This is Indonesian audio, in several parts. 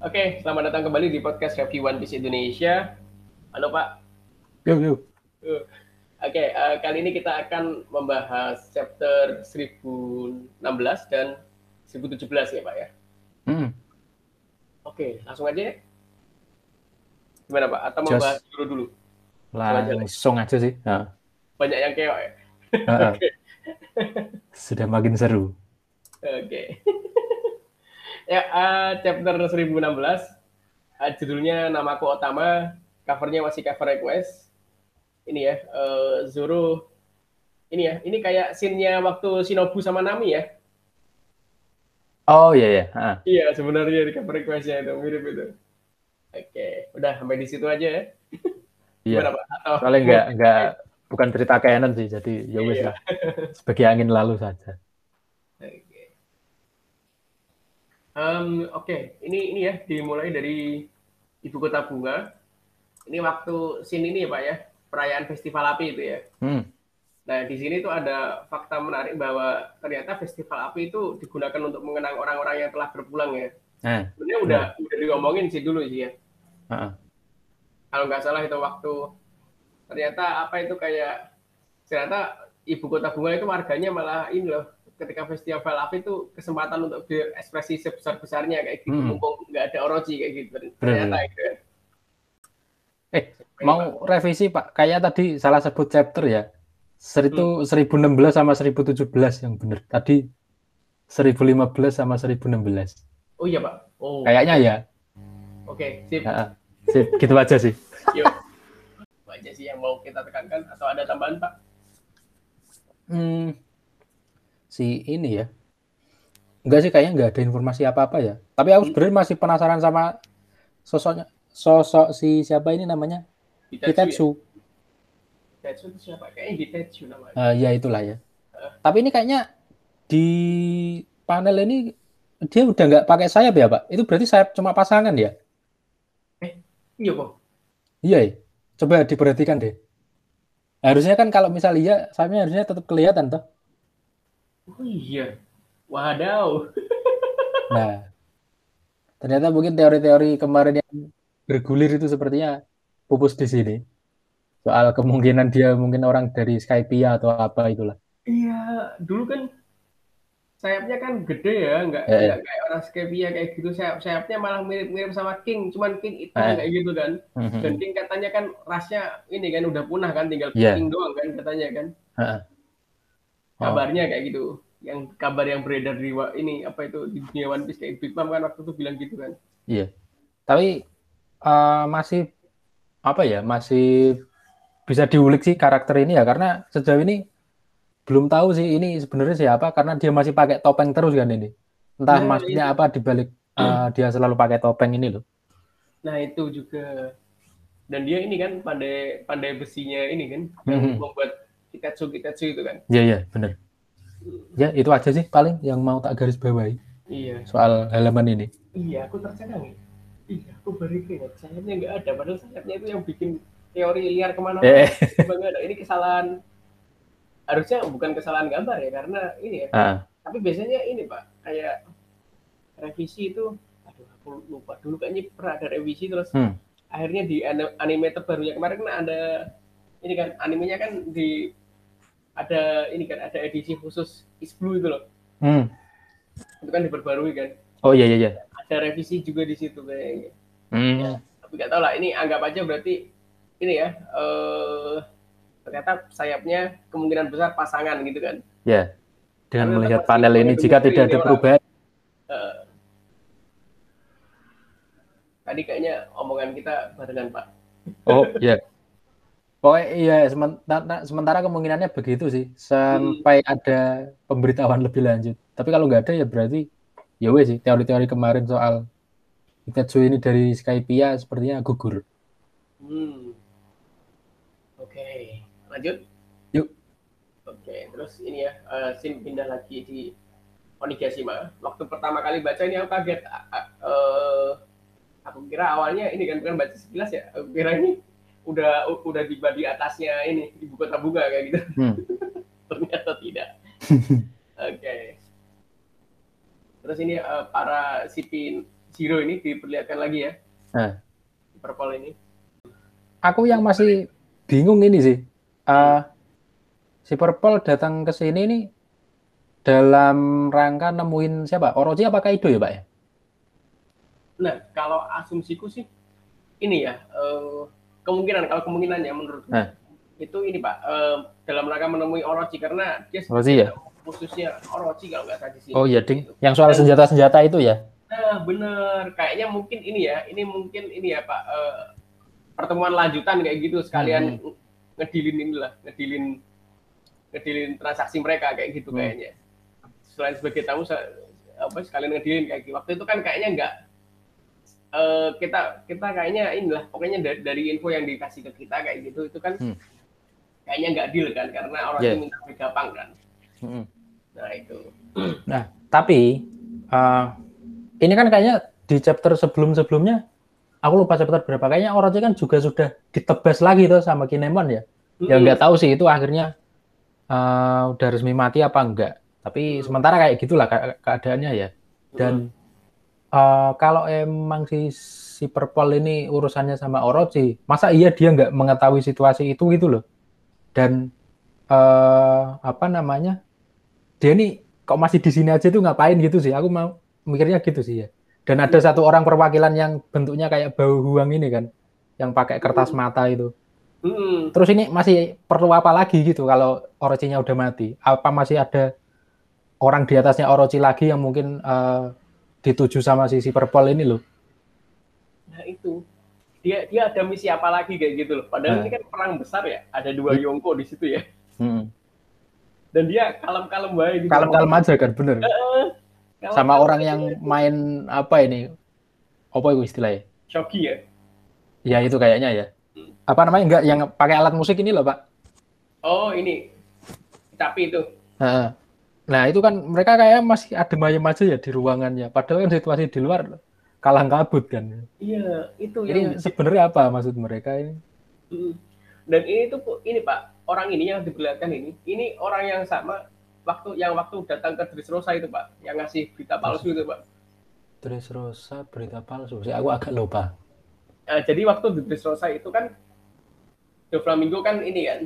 Oke, selamat datang kembali di podcast Review One Piece Indonesia. Halo Pak. Yuk, yuk. Uh, Oke, uh, kali ini kita akan membahas chapter 1016 dan 1017 ya Pak ya. Hmm. Oke, langsung aja ya. Gimana Pak? Atau mau Just- bahas dulu dulu? Langsung aja sih. Nah, Banyak yang keok ya. Heeh. Sudah makin seru. Oke. Ya, uh, chapter 1016 uh, judulnya Namaku Otama, covernya masih cover request. Ini ya, uh, Zoro ini ya, ini kayak scene-nya waktu Shinobu sama Nami ya. Oh iya ya. Heeh. Iya, sebenarnya di cover request-nya itu mirip itu. Oke, udah sampai di situ aja ya. Iya. Pak? Atau Soalnya nggak nggak bukan cerita canon sih, jadi ya wis Iya. lah. Sebagai angin lalu saja. Oke. Em, Oke, ini ini ya dimulai dari ibu kota bunga. Ini waktu scene ini ya Pak ya, perayaan festival api itu ya. Hmm. Nah di sini tuh ada fakta menarik bahwa ternyata festival api itu digunakan untuk mengenang orang-orang yang telah berpulang ya. Nah, Sebenarnya udah udah diomongin sih dulu sih ya. heeh. Kalau nggak salah itu waktu ternyata apa itu kayak ternyata ibu kota bunga itu warganya malah ini loh ketika festival api itu kesempatan untuk berekspresi sebesar besarnya kayak gitu Hmm. mumpung nggak ada orochi kayak gitu ternyata itu ya. Eh, mau revisi Pak. Kayak tadi salah sebut chapter ya. Seritu 1016 sama 1017 yang benar. Tadi 1015 sama 1016. oh iya pak oh Kayaknya ya. oke sip Heeh. Sip, gitu aja sih. yuk Itu aja sih yang mau kita tekankan atau ada tambahan pak Hmm, si ini ya. Enggak sih kayaknya nggak ada informasi apa-apa ya. Tapi aku sebenarnya masih penasaran sama sosoknya sosok si siapa ini namanya? Hitetsu ya? Kitetsu. Hitetsu itu siapa kayaknya namanya Eh, ya itulah ya. Tapi ini kayaknya di panel ini dia udah nggak pakai sayap ya, Pak? Itu berarti sayap cuma pasangan ya? iya pak Iya, ya? coba diperhatikan deh. Harusnya kan kalau misal iya, sayapnya harusnya tetap kelihatan toh. Oh iya wadaw Nah, ternyata mungkin teori-teori kemarin yang bergulir itu sepertinya pupus di sini. Soal kemungkinan dia mungkin orang dari Skypia atau apa itulah. Iya, dulu kan sayapnya kan gede ya, nggak Eh, nggak kayak orang Scapia kayak gitu. Sayap sayapnya malah mirip-mirip sama King, cuman King itu Eh. kayak gitu kan. Dan King katanya kan rasnya ini kan udah punah kan, tinggal Iya. King doang kan katanya kan. Heeh. Oh. Kabarnya kayak gitu. Yang kabar yang beredar di wa- ini apa itu di dunia One Piece kayak Big Mom kan waktu itu bilang gitu kan. Iya. Tapi eh, masih apa ya? Masih bisa diulik sih karakter ini ya karena sejauh ini belum tahu sih ini sebenarnya siapa karena dia masih pakai topeng terus kan ini. Entah Nah, maksudnya apa dibalik eh, dia selalu pakai topeng ini loh. Nah itu juga dan dia ini kan pandai pandai besinya ini kan yang Mhm. membuat Kitetsu Kitetsu itu kan. Iya iya benar. Ya itu aja sih paling yang mau tak garis bawahi Iya. soal halaman ini. Iya, aku tercengang ya. Iya, aku baru ingat sayapnya nggak ada. Padahal sayapnya itu yang bikin teori liar ke mana-mana. Eh, ada. Ini kesalahan. Harusnya bukan kesalahan gambar ya, karena ini ya. ah, Tapi biasanya ini Pak, kayak revisi itu, aduh aku lupa. Dulu kayaknya pernah ada revisi terus Hmm. akhirnya di anime terbarunya kemarin kan ada ini kan animenya kan di ada ini kan ada edisi khusus Is Blue itu loh. hmm. Itu kan diperbarui kan. Oh iya iya iya. Ada revisi juga di situ kayaknya. Hmm. tapi nggak tahu lah ini anggap aja berarti ini ya eh ternyata sayapnya kemungkinan besar pasangan gitu kan Ya. Dengan Karena melihat panel ini jika tidak ada perubahan Eh, tadi kayaknya omongan kita barengan pak Oh iya. Pokoknya iya sementara, sementara kemungkinannya begitu sih sampai ada pemberitahuan lebih lanjut. Tapi kalau nggak ada ya berarti ya wes sih teori-teori kemarin soal Itetsu ini dari Skypia sepertinya gugur. hmm. oke lanjut Yuk. oke terus ini ya eh, Shin pindah lagi di Onigashima waktu pertama kali baca ini aku kaget a- eh, aku kira awalnya ini kan bukan baca sekilas ya aku kira ini udah udah tiba di atasnya ini ibu kota bunga kayak gitu Hmm. ternyata tidak oke terus ini eh, para sipin Zero ini diperlihatkan lagi ya. Nah. Purple ini. Aku yang masih bingung ini sih. Uh, si Purple datang ke sini nih dalam rangka nemuin siapa? Orochi apa Kaido ya, Pak ya? Nah, kalau asumsiku sih ini ya, uh, kemungkinan kalau kemungkinannya menurut nah. itu ini Pak, uh, dalam rangka menemui Orochi karena dia Orochi ya? khususnya Orochi kalau nggak salah di sini. Oh iya, Ding. Yang soal senjata-senjata itu ya? Nah, bener. Kayaknya mungkin ini ya, ini mungkin ini ya Pak, uh, pertemuan lanjutan kayak gitu sekalian hmm. ngedilin inilah, ngedilin ngedilin transaksi mereka kayak gitu hmm. kayaknya. Selain sebagai tamu apa sekalian ngedilin kayak gitu. Waktu itu kan kayaknya enggak uh, kita kita kayaknya inilah pokoknya dari, dari info yang dikasih ke kita kayak gitu itu kan hmm. kayaknya nggak deal kan karena orang yeah. minta gampang kan. Hmm. Nah itu. Nah tapi uh, ini kan kayaknya di chapter sebelum-sebelumnya aku lupa chapter berapa kayaknya Orochi kan juga sudah ditebas lagi tuh sama Kinemon ya. Hmm. Ya nggak tahu sih itu akhirnya uh, udah resmi mati apa enggak. Tapi hmm. sementara kayak gitulah keadaannya ya. Dan hmm. Uh, kalau emang si si Purple ini urusannya sama Orochi, masa iya dia nggak mengetahui situasi itu gitu loh. Dan uh, apa namanya? Dia nih kok masih di sini aja tuh ngapain gitu sih? Aku mau mikirnya gitu sih ya. Dan ada hmm. satu orang perwakilan yang bentuknya kayak bau huang ini kan, yang pakai kertas hmm. mata itu. Hmm. Terus ini masih perlu apa lagi gitu kalau Orochinya udah mati? Apa masih ada orang di atasnya Orochi lagi yang mungkin uh, dituju sama si, si Purple ini loh? Nah itu dia dia ada misi apa lagi kayak gitu loh. Padahal nah. ini kan perang besar ya, ada dua hmm. Yonko di situ ya. Hmm. Dan dia kalem-kalem baik. Kalem-kalem aja kan, bener. Uh, sama orang yang main apa ini? Apa itu istilahnya? Shoki ya? Ya itu kayaknya ya apa namanya enggak yang pakai alat musik ini loh pak oh ini tapi itu nah, itu kan mereka kayak masih ada ayam aja ya di ruangannya padahal kan situasi di luar kalah kabut kan iya itu ini yang... sebenarnya apa maksud mereka ini? Hmm. dan ini tuh ini pak orang ini yang diperlihatkan ini ini orang yang sama waktu yang waktu datang ke Dressrosa itu pak yang ngasih berita palsu itu pak. Dressrosa berita palsu. Sih aku agak lupa. Nah, jadi waktu di Dressrosa itu kan The Flamingo kan ini kan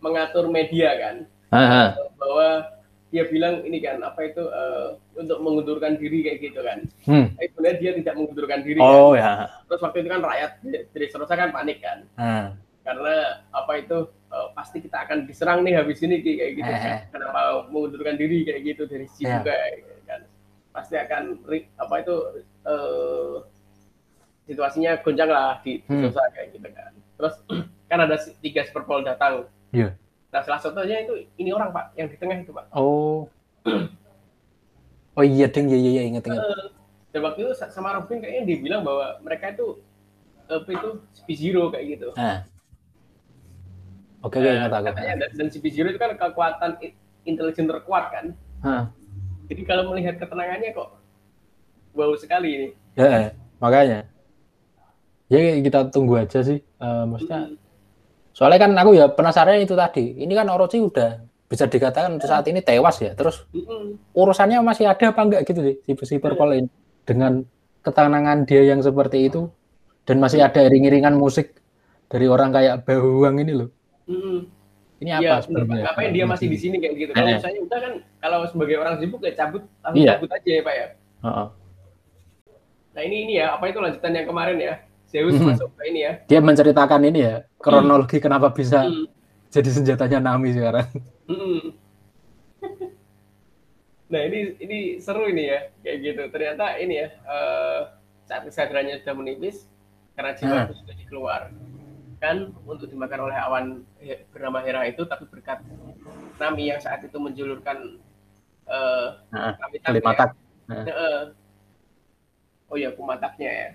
mengatur media kan. Aha. bahwa dia bilang ini kan apa itu uh, untuk mengundurkan diri kayak gitu kan. Hmm. Tapi sebenarnya dia tidak mengundurkan diri. Oh kan. ya. Terus waktu itu kan rakyat dari Serosa kan panik kan. Hmm. Karena apa itu uh, pasti kita akan diserang nih habis ini kayak gitu eh. kan. Kenapa mengundurkan diri kayak gitu dari sisi yeah. juga kan. Pasti akan apa itu uh, situasinya goncang lah di hmm. kayak gitu kan. Terus kan ada tiga superpol datang. Iya. Nah salah satunya itu ini orang pak yang di tengah itu pak. Oh. oh iya ding iya iya ingat ingat. Uh, dan waktu itu sama Robin kayaknya dia bilang bahwa mereka itu apa itu Zero kayak gitu. Ah. Oke, okay, nah, ingat aku. Katanya, dan, dan Zero itu kan kekuatan intelijen terkuat kan. Hah. Jadi kalau melihat ketenangannya kok wow sekali ini. Ya, makanya ya kita tunggu aja sih uh, maksudnya soalnya kan aku ya penasaran itu tadi. Ini kan Orochi udah bisa dikatakan saat ini tewas ya. Terus urusannya masih ada apa enggak gitu sih si, si Purple ini? Dengan ketenangan dia yang seperti itu dan masih ada iring-iringan musik dari orang kayak Bahuang ini loh. Ini apa ya, sebenarnya ngapain dia masih di sini kayak gitu? Kalau eh. misalnya udah kan kalau sebagai orang sibuk ya cabut langsung iya. cabut aja ya pak ya. Uh -uh. nah ini ini ya apa itu lanjutan yang kemarin ya Zeus hmm. masuk ke ini ya. Dia menceritakan ini ya, kronologi hmm. kenapa bisa hmm. jadi senjatanya Nami sekarang. Hmm. nah ini ini seru ini ya, kayak gitu. Ternyata ini ya, uh, saat kesadaranya sudah menipis, karena jiwa itu sudah keluar. Kan untuk dimakan oleh awan bernama Hera itu, tapi berkat Nami yang saat itu menjulurkan uh, nah, Nami ya. Nah. Uh, oh ya, kumataknya ya.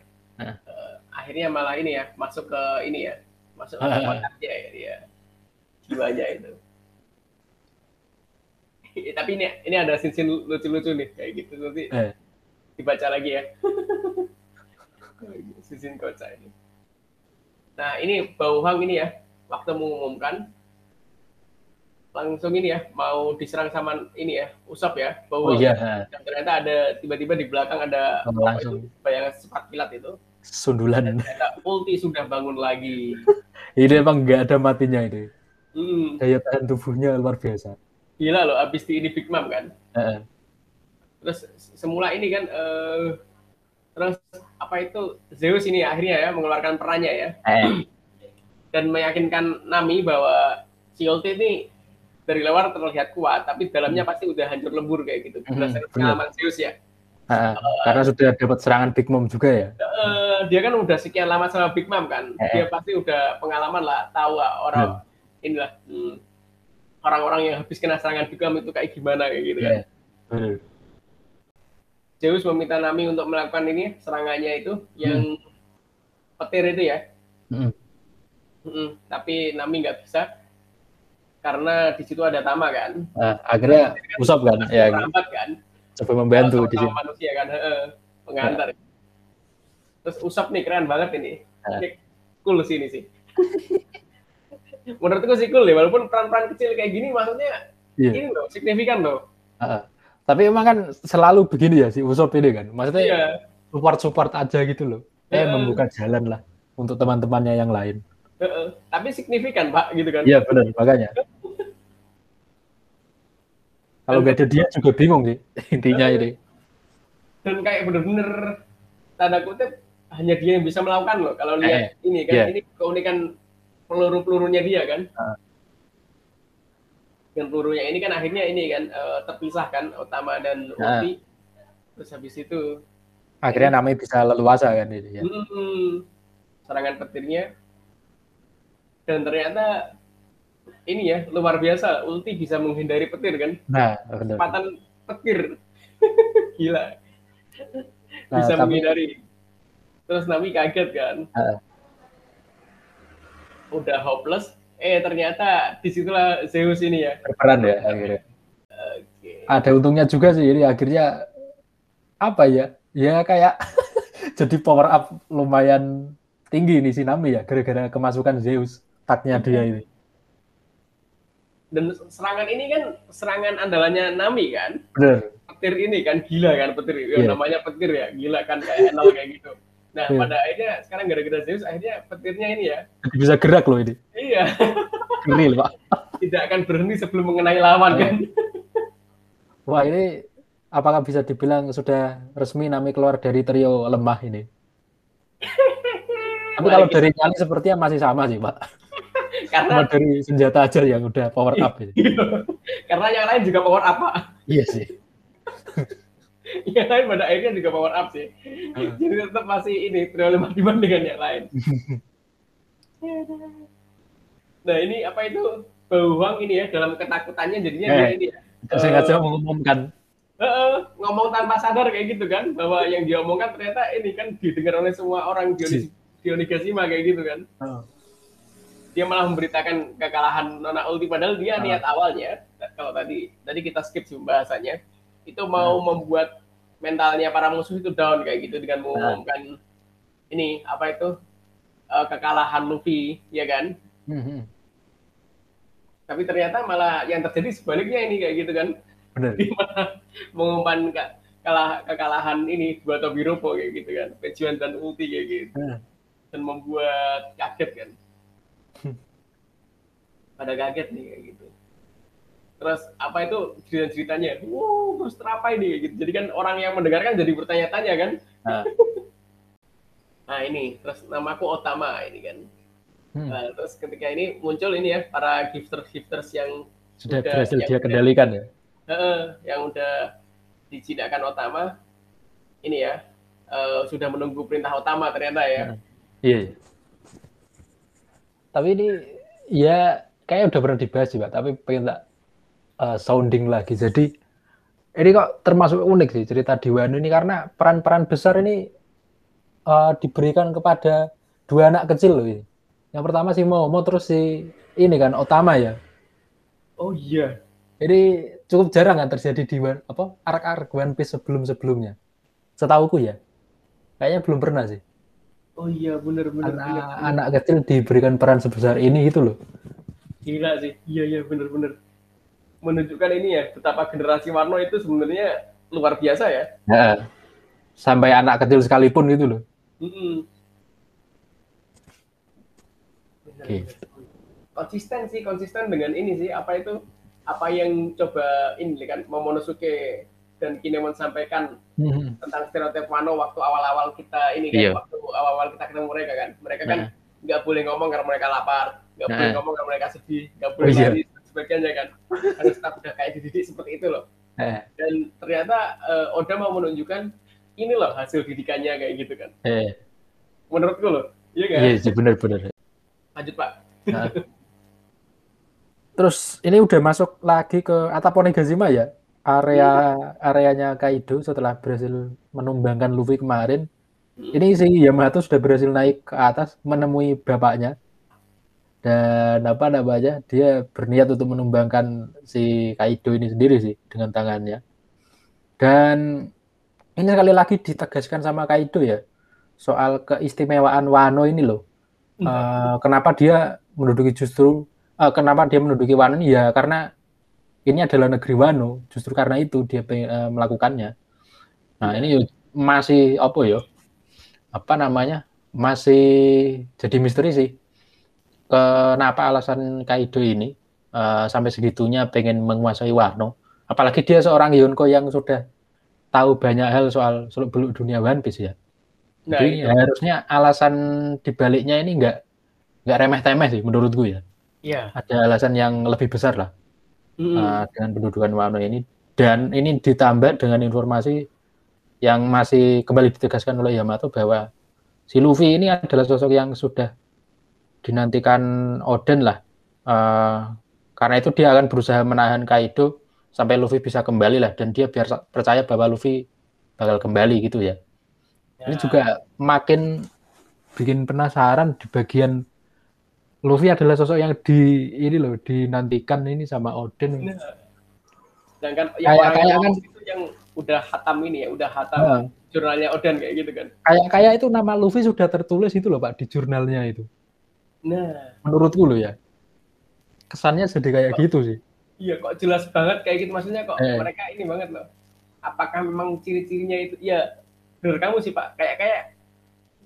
Akhirnya malah ini ya masuk ke ini ya masuk ke otaknya ya dia. Jiwanya itu. Tapi ini ini ada scene lucu-lucu nih kayak gitu nanti eh. dibaca lagi ya. Scene kocak ini. Nah ini Bauhang ini ya waktu mengumumkan langsung ini ya mau diserang sama ini ya Usop ya bahwa Oh iya, ternyata ada tiba-tiba di belakang ada Oh, langsung. itu, bayangan cepat kilat itu sundulan. ternyata ulti sudah bangun lagi. Ini emang nggak ada matinya ini. hmm, Daya tahan tubuhnya luar biasa. gila loh abis di ini Big Mom kan? Heeh. terus semula ini kan eh, terus apa itu Zeus ini akhirnya ya mengeluarkan perannya ya. Eh, dan meyakinkan Nami bahwa si ulti ini dari luar terlihat kuat tapi dalamnya pasti udah hancur lebur kayak gitu. Hmm, berdasarkan pengalaman Zeus ya Karena sudah dapat serangan Big Mom juga ya. Eh, dia kan udah sekian lama sama Big Mom kan Eh. dia pasti udah pengalaman lah tahu lah orang inilah hmm, orang-orang yang habis kena serangan Big Mom itu kayak gimana kayak gitu kan. Benar. Zeus meminta Nami untuk melakukan ini serangannya itu yang petir itu ya Mm-mm. Mm-mm. tapi Nami nggak bisa karena di situ ada Tama kan Nah, akhirnya Usop kan, ya Merambat kan coba membantu di sini. manusia kan pengantar terus Usop nih keren banget ini Ah. Ini cool sih ini sih menurutku sih cool ya walaupun peran-peran kecil kayak gini maksudnya Iya. ini loh signifikan loh Heeh. Tapi emang kan selalu begini ya si Usop ini kan. Maksudnya iya support-support aja gitu loh. Eh Iya. membuka jalan lah untuk teman-temannya yang lain. heeh. tapi signifikan pak gitu kan Iya benar, makanya. Kalau nggak ada dia juga bingung sih intinya ini. dan kayak bener-bener tanda kutip hanya dia yang bisa melakukan loh kalau lihat ini kan iya. ini keunikan peluru-pelurunya dia kan Ah. dan pelurunya ini kan akhirnya ini kan eh, terpisah kan utama dan Ah. ulti terus habis itu Akhirnya namanya bisa leluasa kan ini ya. hmm, serangan petirnya dan ternyata ini ya luar biasa ulti bisa menghindari petir kan Nah, benar. kecepatan petir gila Nah, bisa tapi menghindari terus Nami kaget kan Heeh. udah hopeless eh ternyata di situlah Zeus ini ya berperan ya akhirnya. Oke. Ada untungnya juga sih ini akhirnya apa ya? Ya kayak jadi power up lumayan tinggi nih si Nami ya gara-gara kemasukan Zeus taknya dia ini. Dan serangan ini kan serangan andalannya Nami kan Bener. petir ini kan gila kan petir ya, Iya. namanya petir ya gila kan kayak nol kayak gitu nah Iya. pada akhirnya sekarang gara-gara Zeus akhirnya petirnya ini ya Jadi bisa gerak loh ini. iya Ngeri Pak. tidak akan berhenti sebelum mengenai lawan kan Wah ini apakah bisa dibilang sudah resmi Nami keluar dari trio lemah ini? Tapi kalau dari nyali sepertinya masih sama sih Pak. Karena Cuma dari senjata aja yang udah power up ini. karena yang lain juga power up Pak. Iya sih. yang lain pada akhirnya juga power up sih jadi tetap masih ini lemah dibandingkan yang lain nah ini apa itu Bawang ini ya dalam ketakutannya jadinya Eh. dia ini ya Sengaja mengumumkan. Heeh, ngomong tanpa sadar kayak gitu kan bahwa yang dia omongkan ternyata ini kan didengar oleh semua orang Dionis, Dionigashima kayak gitu kan dia malah memberitakan kekalahan Nona Ulti padahal dia Ah. niat awalnya kalau tadi tadi kita skip sih bahasanya itu mau membuat mentalnya para musuh itu down kayak gitu dengan mengumumkan ini apa itu eh, kekalahan Luffy ya kan? Mhm. tapi ternyata malah yang terjadi sebaliknya ini kayak gitu kan? Mana mengumpan ke- kalah kekalahan ini buat Tobiropo kayak gitu kan? Pejuan dan Ulti kayak gitu. Hmm. dan membuat kaget kan pada kaget nih kayak gitu terus apa itu cerita ceritanya wow terus terapa ini kayak gitu jadi kan orang yang mendengarkan jadi bertanya-tanya kan Nah. nah ini terus namaku Otama ini kan Hmm. Nah, terus ketika ini muncul ini ya para gifters gifters yang Sudah Udah, berhasil yang dia udah. kendalikan ya. eh, yang udah dijinakkan Otama ini ya eh, sudah menunggu perintah Otama ternyata ya. Iya. iya. Tapi ini ya kayak udah pernah dibahas sih Pak, tapi pengen tak uh, sounding lagi. Jadi ini kok termasuk unik sih cerita di Wano ini karena peran-peran besar ini uh, diberikan kepada dua anak kecil loh ini. Yang pertama si Momo terus si ini kan Otama ya. Oh iya. Ini cukup jarang kan terjadi di apa arc-arc One Piece sebelum-sebelumnya. Setauku ya. Kayaknya belum pernah sih. Oh iya bener bener. Anak, bener. anak kecil diberikan peran sebesar ini gitu loh. Gila sih. Iya iya bener bener. menunjukkan ini ya betapa generasi Warno itu sebenarnya luar biasa ya. Ya. Sampai anak kecil sekalipun gitu loh. Mm-mm. Oke. Konsisten sih, konsisten dengan ini sih apa itu apa yang coba ini kan Momonosuke dan Kinemon sampaikan Mhm. tentang stereotip Wano waktu awal-awal kita ini kan Iya. waktu awal-awal kita ketemu mereka kan mereka kan Nah. nggak boleh ngomong karena mereka lapar nggak Nah. boleh ngomong karena mereka sedih nggak boleh Oh, iya. nangis dan sebagainya kan harus tetap udah kayak dididik seperti itu loh Eh, dan ternyata eh, Oda mau menunjukkan ini loh hasil didikannya kayak gitu kan eh, menurutku loh iya kan iya sih benar-benar. lanjut pak Nah. Terus ini udah masuk lagi ke Atap Onigashima ya? Area areanya Kaido setelah berhasil menumbangkan Luffy kemarin. Ini si Yamato sudah berhasil naik ke atas menemui bapaknya. Dan apa namanya? Dia berniat untuk menumbangkan si Kaido ini sendiri sih dengan tangannya. Dan ini sekali lagi ditegaskan sama Kaido ya soal keistimewaan Wano ini loh. Eh, kenapa dia menduduki justru eh, kenapa dia menduduki Wano ini ya karena ini adalah negeri Wano justru karena itu dia eh, melakukannya. Nah ini masih apa ya apa namanya? Masih jadi misteri sih. Kenapa alasan Kaido ini eh, sampai segitunya pengen menguasai Wano? Apalagi dia seorang Yonko yang sudah tahu banyak hal soal seluk beluk dunia One Piece ya. Nah jadi itu. harusnya alasan dibaliknya ini nggak nggak remeh-temeh sih menurutku ya. iya. Ada alasan yang lebih besar lah Mm-mm. uh, dengan pendudukan Wano ini dan ini ditambah dengan informasi yang masih kembali ditegaskan oleh Yamato bahwa si Luffy ini adalah sosok yang sudah dinantikan Oden lah. Uh, karena itu dia akan berusaha menahan Kaido sampai Luffy bisa kembali lah dan dia biar percaya bahwa Luffy bakal kembali gitu ya. Ini Ya. juga makin bikin penasaran di bagian Luffy adalah sosok yang di ini loh dinantikan ini sama Odin. Nah, sedangkan yang Kayak- kayak kan- itu yang udah hatam ini ya udah hatam Heeh. jurnalnya Oden kayak gitu kan Kayak kayak itu nama Luffy sudah tertulis itu loh Pak di jurnalnya itu. nah Menurutku loh ya. Kesannya jadi kayak gitu sih. Iya kok jelas banget kayak gitu maksudnya kok Eh. mereka ini banget loh. Apakah memang ciri-cirinya itu? Ya benar kamu sih pak. Kayak kayak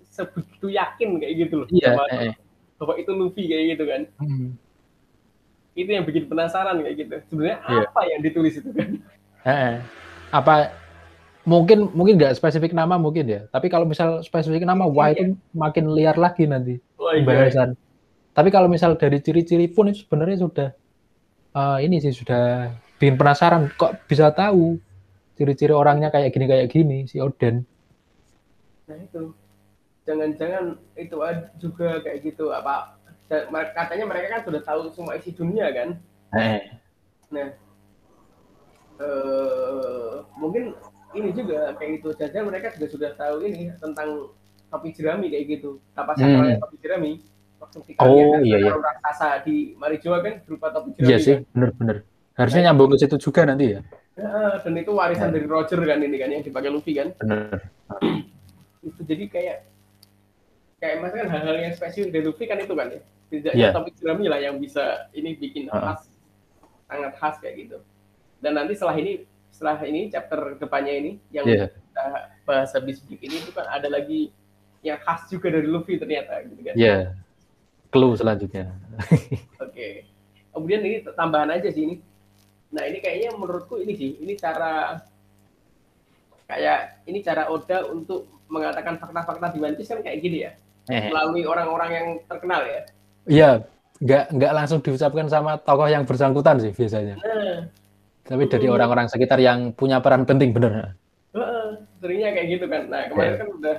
sebegitu yakin kayak gitu loh. Iya, bahwa, eh, bahwa itu Luffy kayak gitu kan. Hmm. Itu yang bikin penasaran kayak gitu. Sebenarnya Iya. apa yang ditulis itu kan? Eh. Apa mungkin mungkin nggak spesifik nama mungkin ya. Tapi kalau misal spesifik nama wah Iya. itu makin liar lagi nanti Wah, iya. pembahasan. Tapi kalau misal dari ciri-ciri pun itu sebenarnya sudah eh, ini sih sudah bikin penasaran kok bisa tahu ciri-ciri orangnya kayak gini kayak gini si Oden. Nah itu. Jangan-jangan itu juga kayak gitu apa? Katanya mereka kan sudah tahu semua isi dunia kan? Eh, Nah, eh mungkin ini juga kayak gitu. Jajan mereka juga sudah tahu ini tentang topi jerami kayak gitu. Apa sasarannya topi jerami? Waktu Hmm. Oh, kalian iya, iya. raksasa di Marijoa kan berupa topi jerami. iya sih, kan? bener-bener. Harusnya nyambung ke situ juga nanti ya. Nah, dan itu warisan dari Roger kan ini kan yang dipakai Luffy kan. Bener. Itu jadi kayak kayak mas kan hal-hal yang spesial dari Luffy kan itu kan ya. Tidak Iya. topi jerami lah yang bisa ini bikin Heeh. khas sangat khas kayak gitu. Dan nanti setelah ini setelah ini chapter depannya ini yang Iya. kita bahas habis ini itu kan ada lagi yang khas juga dari Luffy ternyata gitu kan. Iya. Clue selanjutnya. Oke. Kemudian ini tambahan aja sih ini. Nah ini kayaknya menurutku ini sih, ini cara kayak ini cara Oda untuk mengatakan fakta-fakta di One Piece kan kayak gini ya, melalui orang-orang yang terkenal ya. Iya, nggak nggak langsung diucapkan sama tokoh yang bersangkutan sih biasanya. Nah, Tapi dari orang-orang sekitar yang punya peran penting bener. heeh, seringnya kayak gitu kan. Nah kemarin Iya. kan udah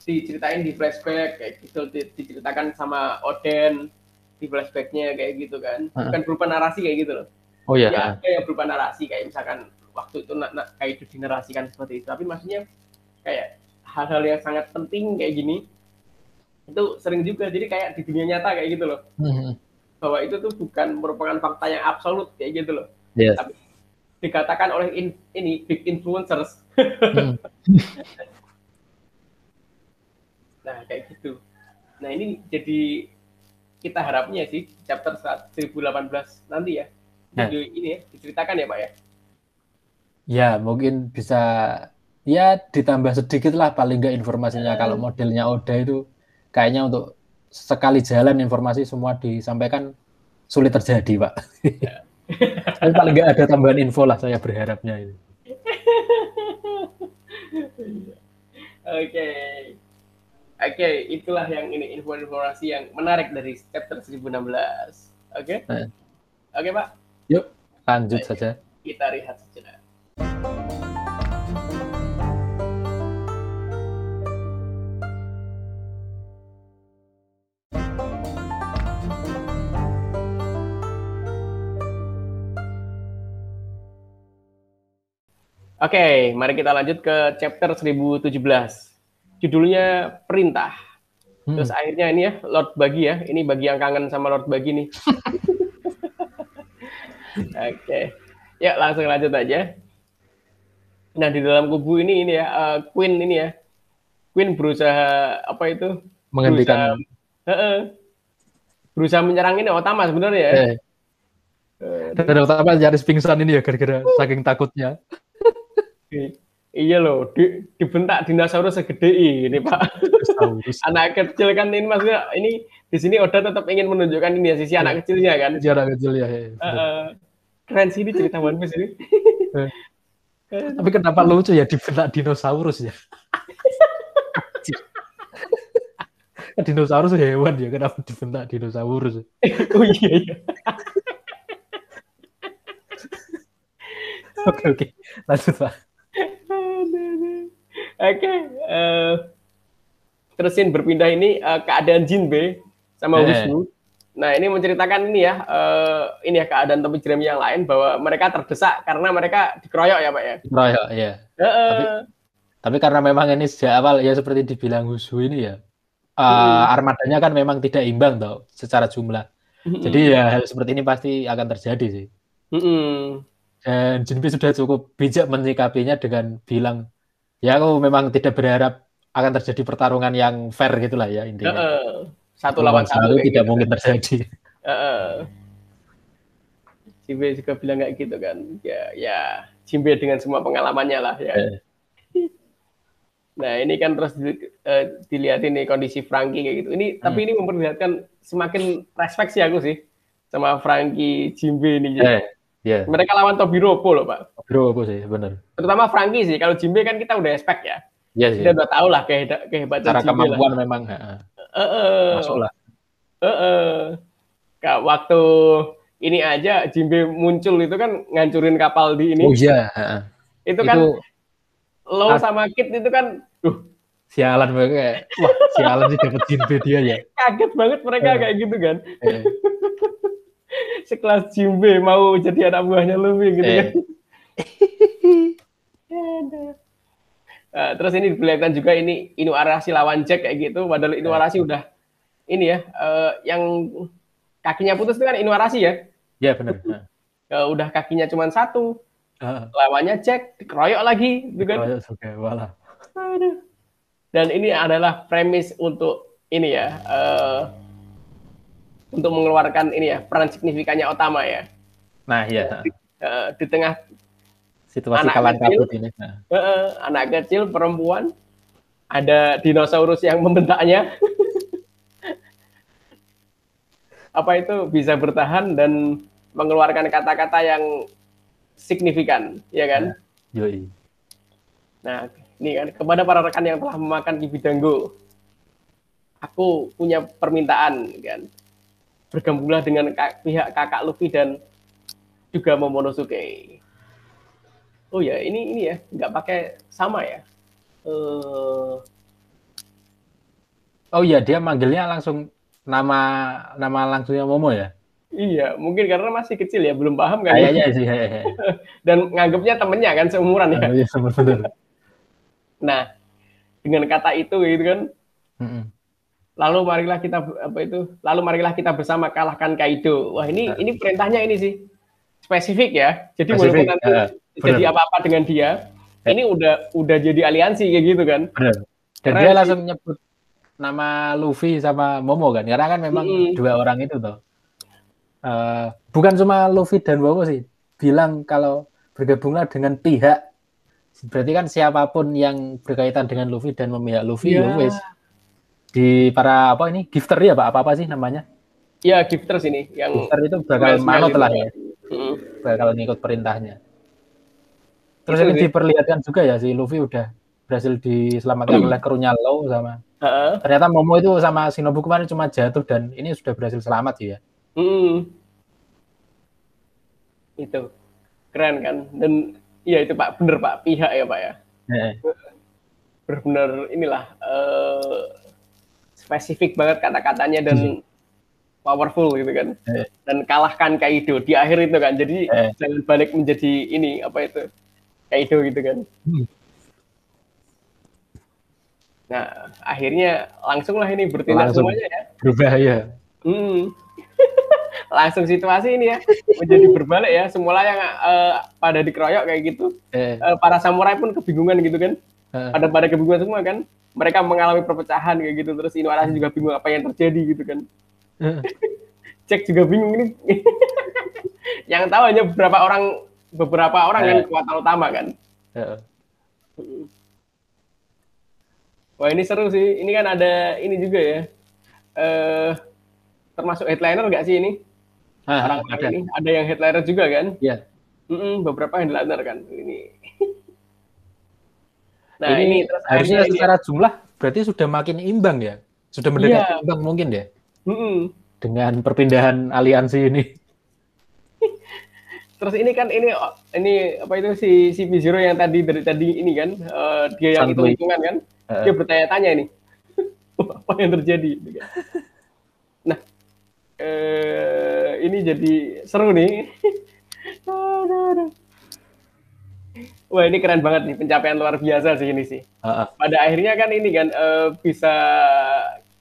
diceritain di flashback kayak gitu, di- diceritakan sama Oden di flashbacknya kayak gitu kan. Bukan berupa narasi kayak gitu loh. Oh iya. ya ada yang berupa narasi kayak misalkan waktu itu nak, nak, kayak itu dinarasikan seperti itu tapi maksudnya kayak hal-hal yang sangat penting kayak gini itu sering juga jadi kayak di dunia nyata kayak gitu loh Hmm. bahwa itu tuh bukan merupakan fakta yang absolut kayak gitu loh Iya. tapi dikatakan oleh in- ini big influencers Hmm. nah kayak gitu nah ini jadi kita harapnya sih chapter saat 1018 nanti ya di, ini ya, diceritakan ya Pak ya? Ya, mungkin bisa ya ditambah sedikit lah paling nggak informasinya. Kalau Hmm. modelnya Oda itu kayaknya untuk sekali jalan informasi semua disampaikan sulit terjadi, Pak. Tapi paling nggak ada tambahan info lah saya berharapnya ini. Oke. Oke, itulah yang ini info-informasi yang menarik dari chapter 1016. Oke? Eh. Oke, Pak. Yuk, lanjut saja. Kita lihat sejenak. Oke, mari kita lanjut ke chapter 1017. Judulnya Perintah. Hmm. Terus akhirnya ini ya, Lord Bagi ya. Ini bagi yang kangen sama Lord Bagi nih. Oke. Ya, langsung lanjut aja. Nah, di dalam kubu ini ini ya, eh, Queen ini ya. Queen berusaha apa itu? Menghentikan Heeh. berusaha menyerang ini Otama sebenarnya ya. eh, dan utama nyaris pingsan ini ya gara-gara saking takutnya. Iya loh, di, dibentak dinosaurus segede ini, Pak. Anak kecil kan ini maksudnya ini di sini Oda tetap ingin menunjukkan ini ya sisi anak kecilnya kan. Jarak kecil ya. ya. Heeh. keren sih ini cerita One Piece ini. Tapi kenapa lucu ya dibentak dinosaurus ya? dinosaurus hewan ya, kenapa dibentak dinosaurus? oh iya iya. Oke oke, lanjut pak. Oke, eh, terusin berpindah ini eh, keadaan Jinbe sama Eh. Wisnu. Nah ini menceritakan ini ya, eh, ini ya keadaan topi jerami yang lain bahwa mereka terdesak karena mereka dikeroyok ya pak ya. Royok ya. Heeh. Tapi karena memang ini sejak awal ya seperti dibilang Husu ini ya, eh, Hmm. armadanya kan memang tidak imbang tau secara jumlah. Jadi ya hal seperti ini pasti akan terjadi sih. Mm-mm. Dan Jinbe sudah cukup bijak menyikapinya dengan bilang, ya aku memang tidak berharap akan terjadi pertarungan yang fair gitulah ya intinya. Heeh. Satu lawan satu. tidak gitu. mungkin terjadi. Heeh. Jimbe juga bilang kayak gitu kan. Ya, ya Jimbe dengan semua pengalamannya lah ya. Eh. Nah ini kan terus di- eh, dilihat ini kondisi Frankie kayak gitu. Ini tapi ini memperlihatkan semakin respect sih aku sih sama Frankie Jimbe ini. Eh, ya, Mereka lawan Tobiropo loh pak. bro apa sih, benar. Terutama Frankie sih. Kalau Jimbe kan kita udah respect ya. Iya sih. Kita udah tahu lah keheba- kehebatan Cara Jimbe lah. kemampuan memang heeh, Heeh. masuk lah. Heeh. Kak, waktu ini aja Jimbe muncul itu kan ngancurin kapal di ini. Oh iya, heeh. itu kan itu Low sama Kit itu kan duh, sialan mereka kayak, wah sialan sih dapat Jinbe dia ya. kaget banget mereka Eh. kayak gitu kan. Eh, Sekelas Jimbe mau jadi anak buahnya Luffy gitu eh, kan. Nah, terus ini diperlihatkan juga ini Inuarashi lawan Jack kayak gitu. Padahal Inuarashi udah ini ya, eh, yang kakinya putus itu kan Inuarashi ya. ya benar. Eh, udah kakinya cuma satu. Heeh. Lawannya Jack dikeroyok lagi, gitu kan. Suka walah. Aduh. Dan ini adalah premis untuk ini ya, eh, untuk mengeluarkan ini ya peran signifikannya Otama ya. Nah, iya. heeh. Eh, di tengah Situasi Anak kalang kecil. kabut ini. Nah, eh, anak kecil perempuan, ada dinosaurus yang membentaknya. Apa itu bisa bertahan dan mengeluarkan kata-kata yang signifikan, ya kan? yoi. Nah, ini kan kepada para rekan yang telah memakan Kibidango, aku punya permintaan kan. Bergabunglah dengan pihak kakak Luffy dan juga Momonosuke. Oh ya, ini ini ya, nggak pakai sama ya. Eh, Oh iya, dia manggilnya langsung nama nama langsungnya Momo ya. iya, mungkin karena masih kecil ya, belum paham kan. ya. Kayaknya sih. hehehe. Dan nganggapnya temennya kan seumuran ya. Iya, benar. Nah, dengan kata itu gitu kan, Heeh. Lalu marilah kita apa itu lalu marilah kita bersama kalahkan Kaido wah ini Nah. ini perintahnya ini sih spesifik ya jadi Spesifik, walaupun nanti ya, jadi apa-apa dengan dia ini udah udah jadi aliansi kayak gitu kan Benar. Dan Keren dia langsung nyebut nama Luffy sama Momo kan, karena kan memang Mm-mm. dua orang itu toh. uh, bukan cuma Luffy dan Bobo sih bilang kalau bergabunglah dengan pihak berarti kan siapa pun yang berkaitan dengan Luffy dan memihak Luffy yeah. Luffy di para apa ini gifter ya pak? Apa apa sih namanya? Iya gifters ini yang gifter itu bakal manut lah ya. Hmm. bakal ngikut perintahnya. Terus itu ini diperlihatkan juga ya si Luffy udah berhasil diselamatkan oleh krunya Law sama uh-uh. ternyata Momo itu sama Shinobu kemarin cuma jatuh dan ini sudah berhasil selamat sih ya. Hmm. itu. Keren kan? Dan iya itu pak. Bener pak. Pihak ya pak ya? Benar-benar inilah uh, spesifik banget kata-katanya dan hmm. powerful gitu kan eh. dan kalahkan Kaido di akhir itu kan jadi eh. jangan balik menjadi ini apa itu Kaido gitu kan hmm. Nah, akhirnya langsung lah ini bertindak langsung semuanya ya. Berubah ya. Hmm. langsung situasi ini ya menjadi berbalik ya. Semula yang uh, pada dikeroyok kayak gitu, eh. uh, para samurai pun kebingungan gitu kan. Eh. Pada pada kebingungan semua kan. Mereka mengalami perpecahan kayak gitu. Terus Inuarashi juga bingung apa yang terjadi gitu kan. Eh. Cek juga bingung ini. yang tahu hanya beberapa orang beberapa orang eh. yang kekuatan utama kan. Eh. Wah ini seru sih. Ini kan ada ini juga ya. Eh termasuk headliner nggak sih ini? Ah, Orang ada. ini ada yang headliner juga kan? Iya. Mm -mm, beberapa headliner kan ini. Nah ini, ini terus harusnya secara ini, jumlah berarti sudah makin imbang ya? Sudah mendekati iya. imbang mungkin ya? Mm -mm. Dengan perpindahan aliansi ini. terus ini kan ini ini apa itu si si Mizuro yang tadi dari tadi ini kan uh, dia yang hitung hitungan kan uh. dia bertanya-tanya ini apa yang terjadi nah eh, ini jadi seru nih Wah ini keren banget nih pencapaian luar biasa sih ini sih. Uh, uh. Pada akhirnya kan ini kan uh, bisa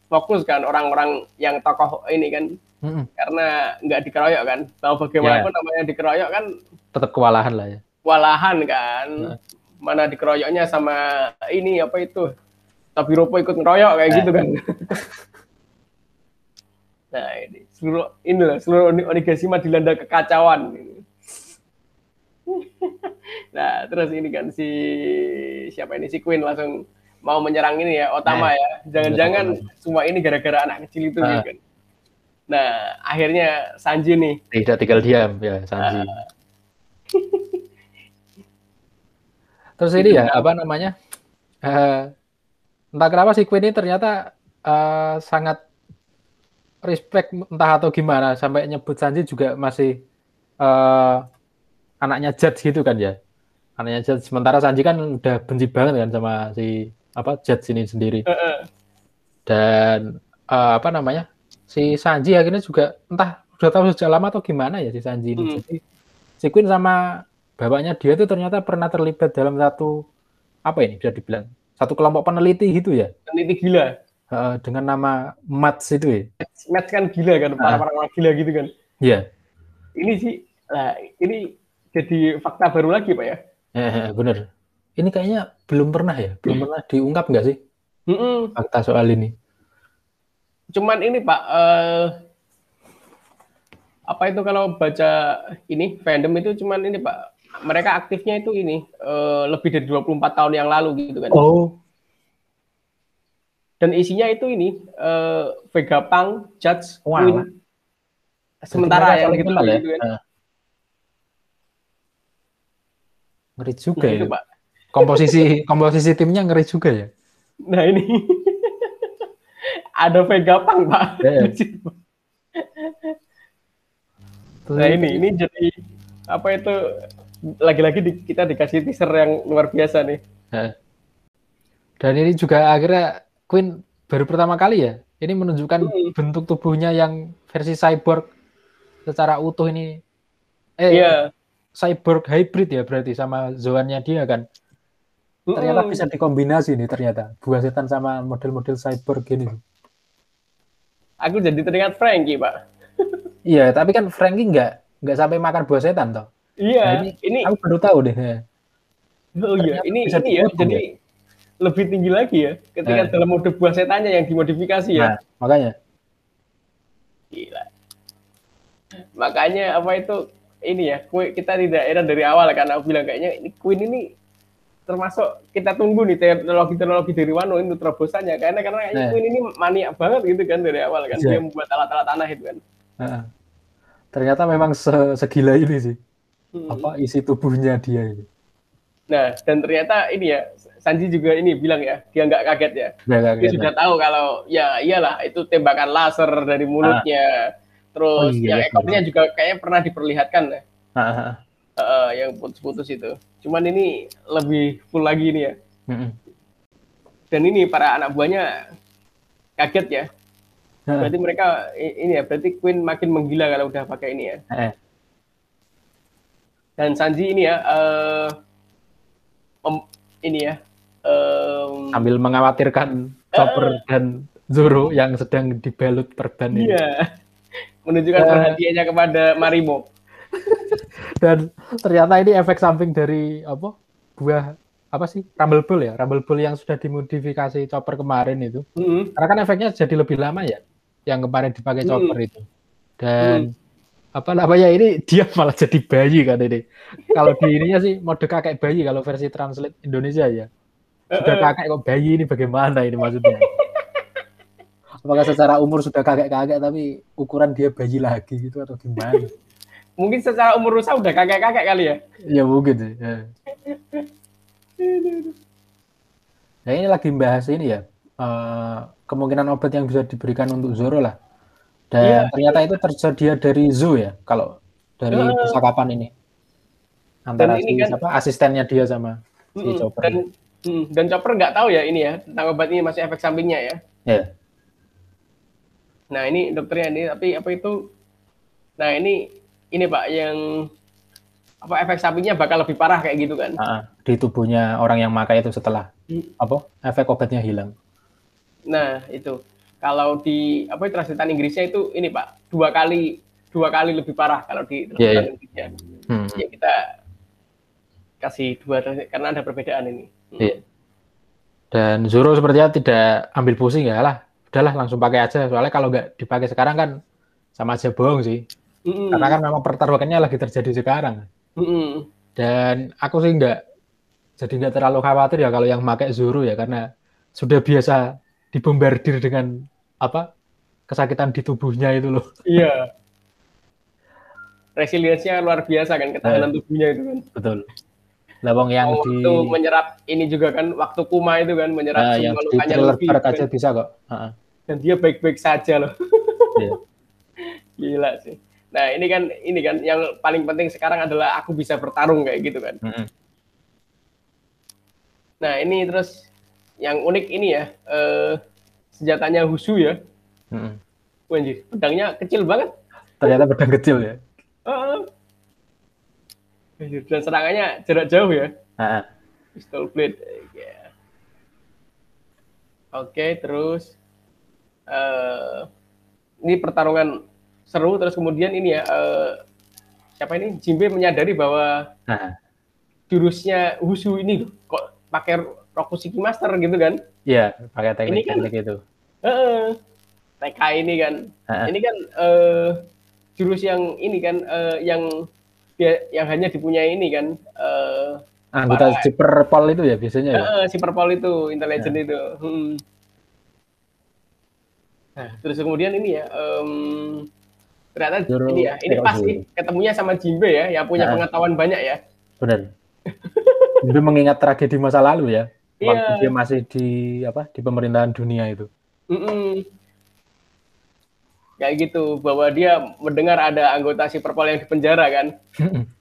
fokus kan orang-orang yang tokoh ini kan mm -hmm. karena nggak dikeroyok kan. Tahu bagaimanapun yeah. namanya dikeroyok kan tetap kewalahan lah ya. Kewalahan kan. Uh. Mana dikeroyoknya sama ini apa itu tapi Ropo ikut ngeroyok kayak gitu kan. nah ini seluruh ini lah seluruh Onigashima dilanda kekacauan. Nah terus ini kan si siapa ini si Queen langsung mau menyerang ini ya Otama eh, ya. Jangan-jangan semua ini gara-gara anak kecil itu uh. kan. Nah akhirnya Sanji nih. Tidak tinggal diam ya Sanji. Uh. Terus ini ya apa namanya? Uh, entah kenapa si Queen ini ternyata uh, sangat respect entah atau gimana sampai nyebut Sanji juga masih uh, anaknya Judge gitu kan ya anaknya Judge sementara Sanji kan udah benci banget kan sama si apa Judge ini sendiri dan uh, apa namanya si Sanji akhirnya juga entah udah tahu sejak lama atau gimana ya si Sanji ini hmm. jadi si Queen sama bapaknya dia tuh ternyata pernah terlibat dalam satu apa ini bisa dibilang satu kelompok peneliti gitu ya. Peneliti gila. Uh, dengan nama Mats itu ya. Mats kan gila kan, para orang gila gitu kan. Iya. Yeah. Ini sih, lah ini jadi fakta baru lagi pak ya. Eh, bener. Ini kayaknya belum pernah ya, belum hmm. pernah diungkap nggak sih? Mm -mm. Fakta soal ini. Cuman ini pak, uh, apa itu kalau baca ini fandom itu cuman ini pak mereka aktifnya itu ini uh, lebih dari 24 tahun yang lalu gitu kan. Oh. Dan isinya itu ini uh, Vega Pang, Judge, wow. Queen. Sementara yang gitu, ya. gitu kan. Uh. Ngeri juga nah, ya. Itu, Pak. Komposisi komposisi timnya ngeri juga ya. Nah ini ada Vega Pang Pak. Yeah. nah ini ini jadi apa itu lagi-lagi di, kita dikasih teaser yang luar biasa nih. Dan ini juga akhirnya Queen baru pertama kali ya. Ini menunjukkan hmm. bentuk tubuhnya yang versi cyborg secara utuh ini. Eh, yeah. Cyborg hybrid ya berarti sama zoannya dia kan. Ternyata bisa dikombinasi nih ternyata. Buah setan sama model-model cyborg gini. Aku jadi teringat Frankie, Pak. iya, tapi kan Frankie nggak nggak sampai makan buah setan toh. Iya, nah, ini, ini aku baru tahu deh. Oh iya, ini bisa ini ya, jadi ya? lebih tinggi lagi ya ketika nah. dalam mode buah setannya yang dimodifikasi ya. Nah, makanya. Gila. Makanya apa itu ini ya, kita tidak heran dari awal karena aku bilang kayaknya ini Queen ini termasuk kita tunggu nih teknologi-teknologi dari Wano ini terobosannya karena karena kayaknya nah. Queen ini maniak banget gitu kan dari awal kan yeah. dia membuat alat-alat tanah itu kan. Uh, ternyata memang se segila ini sih. Hmm. Apa isi tubuhnya dia ini. Nah, dan ternyata ini ya Sanji juga ini bilang ya, dia nggak kaget ya. Gak kaget, dia sudah tahu kalau ya iyalah itu tembakan laser dari mulutnya. Ah Terus oh, iya, yang ekornya juga kayaknya pernah diperlihatkan ya. Uh, uh, yang putus-putus itu. Cuman ini lebih full lagi nih ya. Uh, Dan ini para anak buahnya kaget ya. Uh, berarti mereka ini ya, berarti Queen makin menggila kalau udah pakai ini ya. Uh, Dan Sanji ini ya, uh, um, ini ya. Um, Sambil mengkhawatirkan Chopper uh, dan Zoro yang sedang dibalut perban ini. Iya menunjukkan uh, perhatiannya kepada Marimo. Dan ternyata ini efek samping dari apa? Buah apa sih? Rumble Bull ya, Rumble Bull yang sudah dimodifikasi chopper kemarin itu. Mm -hmm. Karena kan efeknya jadi lebih lama ya, yang kemarin dipakai mm -hmm. chopper itu. Dan mm -hmm. apa namanya ini dia malah jadi bayi kan ini. Kalau di ininya sih mode kakek bayi kalau versi translate Indonesia ya. Sudah kakek kok bayi ini bagaimana ini maksudnya? apakah secara umur sudah kakek-kakek tapi ukuran dia bayi lagi gitu atau gimana? mungkin secara umur rusak udah kakek-kakek kali ya? Ya mungkin ya. Nah ini lagi bahas ini ya uh, kemungkinan obat yang bisa diberikan untuk Zoro lah. Dan ya, ternyata itu tersedia dari Zoo ya kalau dari uh, percakapan ini antara ini si kan, siapa asistennya dia sama si Chopper. Dan, mm, dan Chopper nggak tahu ya ini ya tentang obat ini masih efek sampingnya ya. Ya. Nah ini dokternya ini tapi apa itu? Nah ini ini pak yang apa efek sampingnya bakal lebih parah kayak gitu kan? Uh, di tubuhnya orang yang makai itu setelah hmm. apa efek obatnya hilang. Nah itu kalau di apa translatan Inggrisnya itu ini pak dua kali dua kali lebih parah kalau di translatan yeah, yeah. Inggrisnya. Hmm. Ya kita kasih dua karena ada perbedaan ini. Hmm. Yeah. Dan Zoro sepertinya tidak ambil pusing ya lah udahlah langsung pakai aja. Soalnya kalau nggak dipakai sekarang kan sama aja bohong sih. Mm karena kan memang pertarungannya lagi terjadi sekarang. Mm dan aku sih nggak jadi nggak terlalu khawatir ya kalau yang pakai Zuru ya karena sudah biasa dibombardir dengan apa kesakitan di tubuhnya itu loh. Iya. Resiliensinya luar biasa kan ketahanan nah, tubuhnya itu kan. Betul Lawang yang oh, di menyerap ini juga kan waktu kuma itu kan menyerap nah, semua lukanya lebih kan. aja bisa kok. Uh-huh. Dan dia baik-baik saja loh. yeah. Gila sih. Nah ini kan ini kan yang paling penting sekarang adalah aku bisa bertarung kayak gitu kan. Mm-hmm. Nah ini terus yang unik ini ya uh, senjatanya Husu ya. Mm-hmm. Wanjir, pedangnya kecil banget. Ternyata pedang kecil ya. Uh, dan serangannya jarak jauh ya. Uh. Pistol blade. Yeah. Oke, okay, terus uh, ini pertarungan seru. Terus kemudian ini ya uh, siapa ini Jimbe menyadari bahwa uh. jurusnya Husu ini kok pakai Rokushiki Master gitu kan? Iya, yeah, pakai teknik, kan, teknik itu. Uh, TK ini kan, uh. ini kan uh, jurus yang ini kan uh, yang yang hanya dipunyai ini kan uh, anggota para, Superpol itu ya biasanya ya? Uh, itu intelijen ya. itu hmm. nah terus kemudian ini ya um, ternyata Juru, ini ya ini pasti ketemunya sama Jimbe ya yang punya nah. pengetahuan banyak ya benar Jimbe mengingat tragedi masa lalu ya waktu yeah. dia masih di apa di pemerintahan dunia itu mm -mm kayak gitu bahwa dia mendengar ada anggota si Perpol yang dipenjara kan?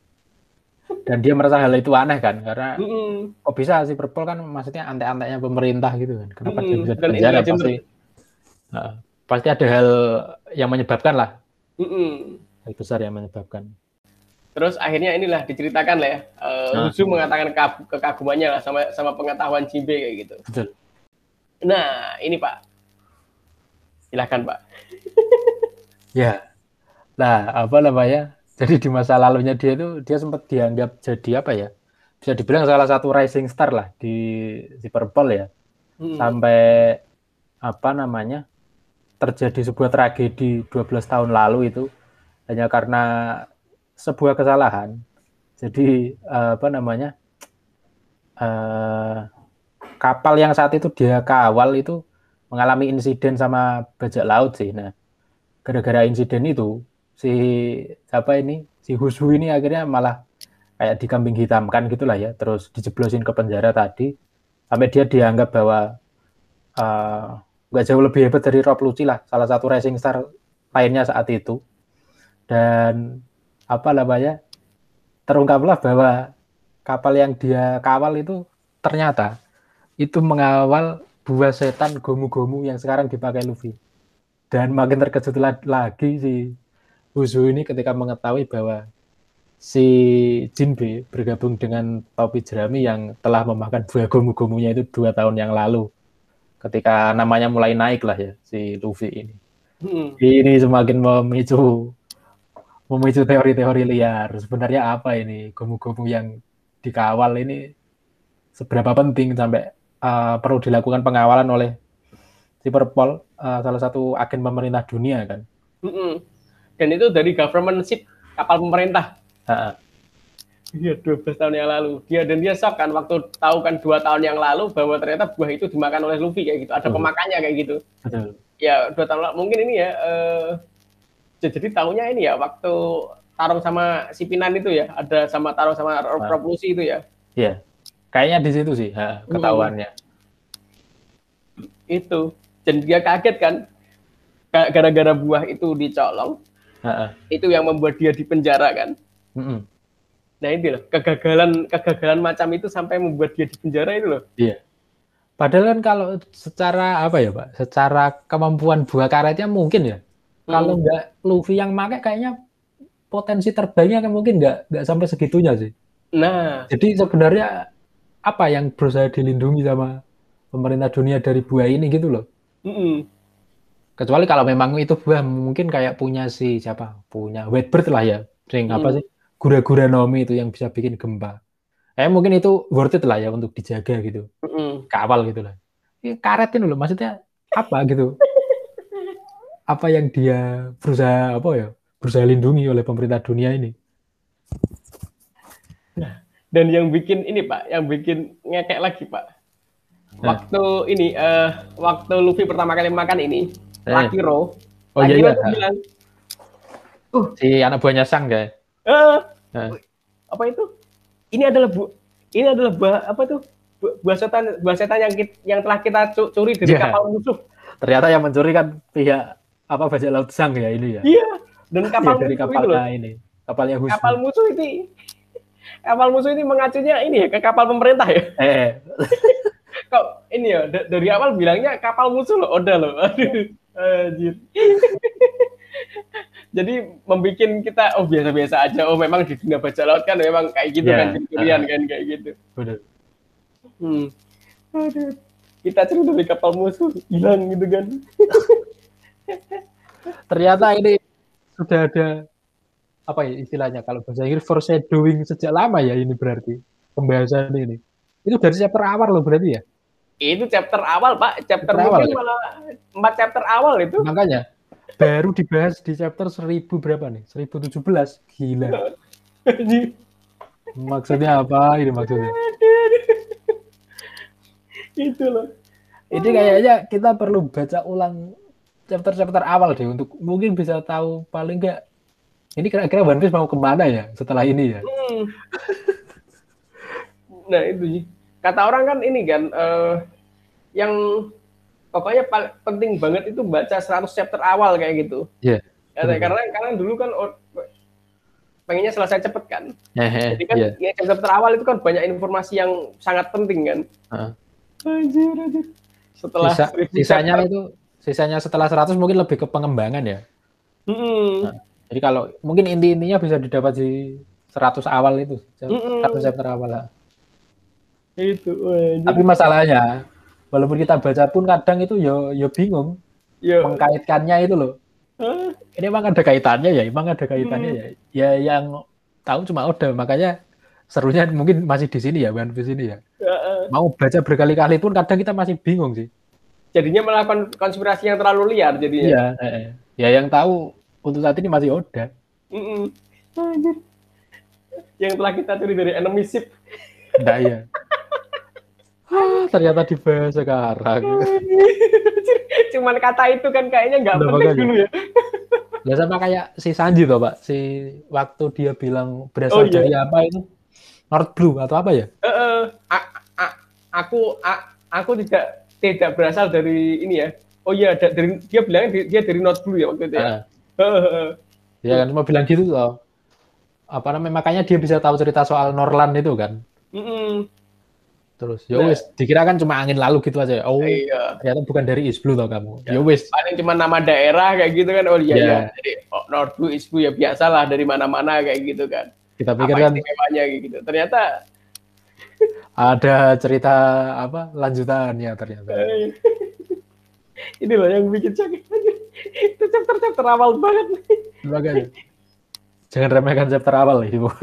Dan dia merasa hal itu aneh kan? Karena mm kok bisa si Perpol kan maksudnya antek-anteknya pemerintah gitu kan? Kenapa mm dia bisa dipenjara pasti uh, pasti ada hal yang menyebabkan lah. Mm hal besar yang menyebabkan. Terus akhirnya inilah diceritakan lah ya uh, nah. mengatakan kekagumannya lah sama sama pengetahuan Cimbe kayak gitu. Betul. nah ini Pak. Silahkan Pak Ya. Nah, apa namanya? Jadi di masa lalunya dia itu dia sempat dianggap jadi apa ya? Bisa dibilang salah satu rising star lah di Purple ya. Hmm. Sampai apa namanya? terjadi sebuah tragedi 12 tahun lalu itu hanya karena sebuah kesalahan. Jadi uh, apa namanya uh, kapal yang saat itu dia kawal itu mengalami insiden sama bajak laut sih. Nah, gara-gara insiden itu si apa ini si Husu ini akhirnya malah kayak dikambing hitamkan gitulah ya, terus dijeblosin ke penjara tadi sampai dia dianggap bahwa uh, nggak jauh lebih hebat dari Rob Lucci lah, salah satu racing star lainnya saat itu. Dan apa namanya terungkaplah bahwa kapal yang dia kawal itu ternyata itu mengawal buah setan gomu-gomu yang sekarang dipakai Luffy. Dan makin terkejut lagi si Uzu ini ketika mengetahui bahwa si Jinbe bergabung dengan topi jerami yang telah memakan buah gomu-gomunya itu dua tahun yang lalu. Ketika namanya mulai naik lah ya si Luffy ini. Hmm. Ini semakin memicu memicu teori-teori liar. Sebenarnya apa ini gomu-gomu yang dikawal ini seberapa penting sampai uh, perlu dilakukan pengawalan oleh si Perpol, uh, salah satu agen pemerintah dunia kan. Mm -mm. Dan itu dari government ship kapal pemerintah. Iya, 12 tahun yang lalu. Dia dan dia shock kan waktu tahu kan dua tahun yang lalu bahwa ternyata buah itu dimakan oleh Luffy kayak gitu. Ada pemakannya kayak gitu. Betul. Ya dua tahun lalu mungkin ini ya. Uh, jadi tahunya ini ya waktu tarung sama si Pinan itu ya. Ada sama tarung sama nah. Itu ya. Iya. Kayaknya di situ sih ha, ketahuannya. Hmm. Itu. Dan dia kaget kan gara-gara buah itu dicolong. -ha. Itu yang membuat dia dipenjara kan. -mm. Nah itu loh kegagalan kegagalan macam itu sampai membuat dia dipenjara itu loh. Iya. Padahal kan kalau secara apa ya pak, secara kemampuan buah karetnya mungkin ya. Hmm. Kalau nggak Luffy yang make kayaknya potensi terbangnya kan mungkin nggak nggak sampai segitunya sih. Nah. Jadi sebenarnya apa yang berusaha dilindungi sama pemerintah dunia dari buah ini gitu loh. Mm -mm. Kecuali kalau memang itu buah mungkin kayak punya si siapa, punya Whitebird lah ya, sing mm. apa sih, gura-gura nomi itu yang bisa bikin gempa. Eh mungkin itu worth it lah ya untuk dijaga gitu, mm -mm. kawal gitu lah. Ya, karetin loh, maksudnya apa gitu? apa yang dia berusaha apa ya, berusaha lindungi oleh pemerintah dunia ini? Nah, dan yang bikin ini Pak, yang bikin ngekek lagi Pak. Nah. Waktu ini, uh, waktu Luffy pertama kali makan ini, eh. Lucky Row, oh, iya, iya. bilang, uh, si anak buahnya Sang ya? Uh, nah. Apa itu? Ini adalah bu, ini adalah buah apa tuh? Buah setan, buah setan yang yang telah kita curi dari yeah. kapal musuh. Ternyata yang mencuri kan pihak apa bajak laut Sang ya ini ya? Iya. Dan kapal ya, dari kapalnya ini, kapalnya Husu. Kapal musuh ini kapal musuh ini mengacunya ini ya ke kapal pemerintah ya. Eh. Kok ini ya dari awal bilangnya kapal musuh loh, udah loh. Aduh, anjir. Jadi membuat kita oh biasa-biasa aja. Oh memang di dunia baca laut kan memang kayak gitu yeah. kan curian uh, kan kayak gitu. Benar. Hmm. Aduh. Kita curi dari kapal musuh hilang gitu kan. Ternyata ini sudah ada apa ya istilahnya kalau bahasa Inggris foreshadowing sejak lama ya ini berarti pembahasan ini. Itu dari chapter awal loh berarti ya? Itu chapter awal Pak, chapter, chapter awal, ya? malah empat chapter awal itu. Makanya baru dibahas di chapter seribu berapa nih? Seribu tujuh belas Gila. maksudnya apa ini maksudnya? itu loh. Ini kayaknya kita perlu baca ulang chapter-chapter awal deh untuk mungkin bisa tahu paling enggak ini kira-kira One Piece mau ke mana ya setelah ini ya? Hmm. nah itu kata orang kan ini kan uh, yang pokoknya penting banget itu baca 100 chapter awal kayak gitu. Iya. Yeah. karena karena dulu kan pengennya selesai cepet kan. Yeah, Jadi kan yeah. ya chapter awal itu kan banyak informasi yang sangat penting kan. Uh. Anjir, anjir. Setelah Sisa, sisanya chapter, itu sisanya setelah 100 mungkin lebih ke pengembangan ya. Mm -hmm. nah. Jadi kalau mungkin inti-intinya bisa didapat di 100 awal itu, mm 100 chapter awal lah. Itu. Tapi masalahnya, walaupun kita baca pun kadang itu yo yo bingung. Yo. Mengkaitkannya itu loh. Huh? Ini emang ada kaitannya ya, emang ada kaitannya hmm. ya. Ya yang tahu cuma Oda, makanya serunya mungkin masih di sini ya, One Piece ini ya. Uh, Mau baca berkali-kali pun kadang kita masih bingung sih. Jadinya melakukan konspirasi yang terlalu liar jadinya. Iya, eh, ya yang tahu untuk saat ini masih Oda. Yang telah kita curi dari enemy ship. Enggak ya. Ah, ternyata dibahas sekarang. Cuman kata itu kan kayaknya nggak penting makanya. dulu ya. Ya sama kayak si Sanji toh, Pak. Si waktu dia bilang Oh, berasal iya. dari apa itu? North Blue atau apa ya? Eh, eh, a- a- aku a- aku tidak tidak berasal dari ini ya. Oh iya, da- dari dia bilangnya di- dia dari North Blue ya waktu itu ya. Heeh. Ya kan cuma bilang gitu loh. Apa namanya? Makanya dia bisa tahu cerita soal Norland itu kan. Mm-mm. Terus ya Nah. wis, dikira kan cuma angin lalu gitu aja. Oh, Iya. ternyata bukan dari East Blue toh kamu. Ya. Ya wis. Paling cuma nama daerah kayak gitu kan. Oh iya Iya. ya. Jadi oh, North Blue, East Blue ya biasalah dari mana-mana kayak gitu kan. Kita pikir kan gitu. Ternyata ada cerita apa lanjutannya ternyata. eh, ini loh yang bikin sakit. Itu chapter-chapter awal banget. Makanya. Jangan remehkan chapter awal ibu.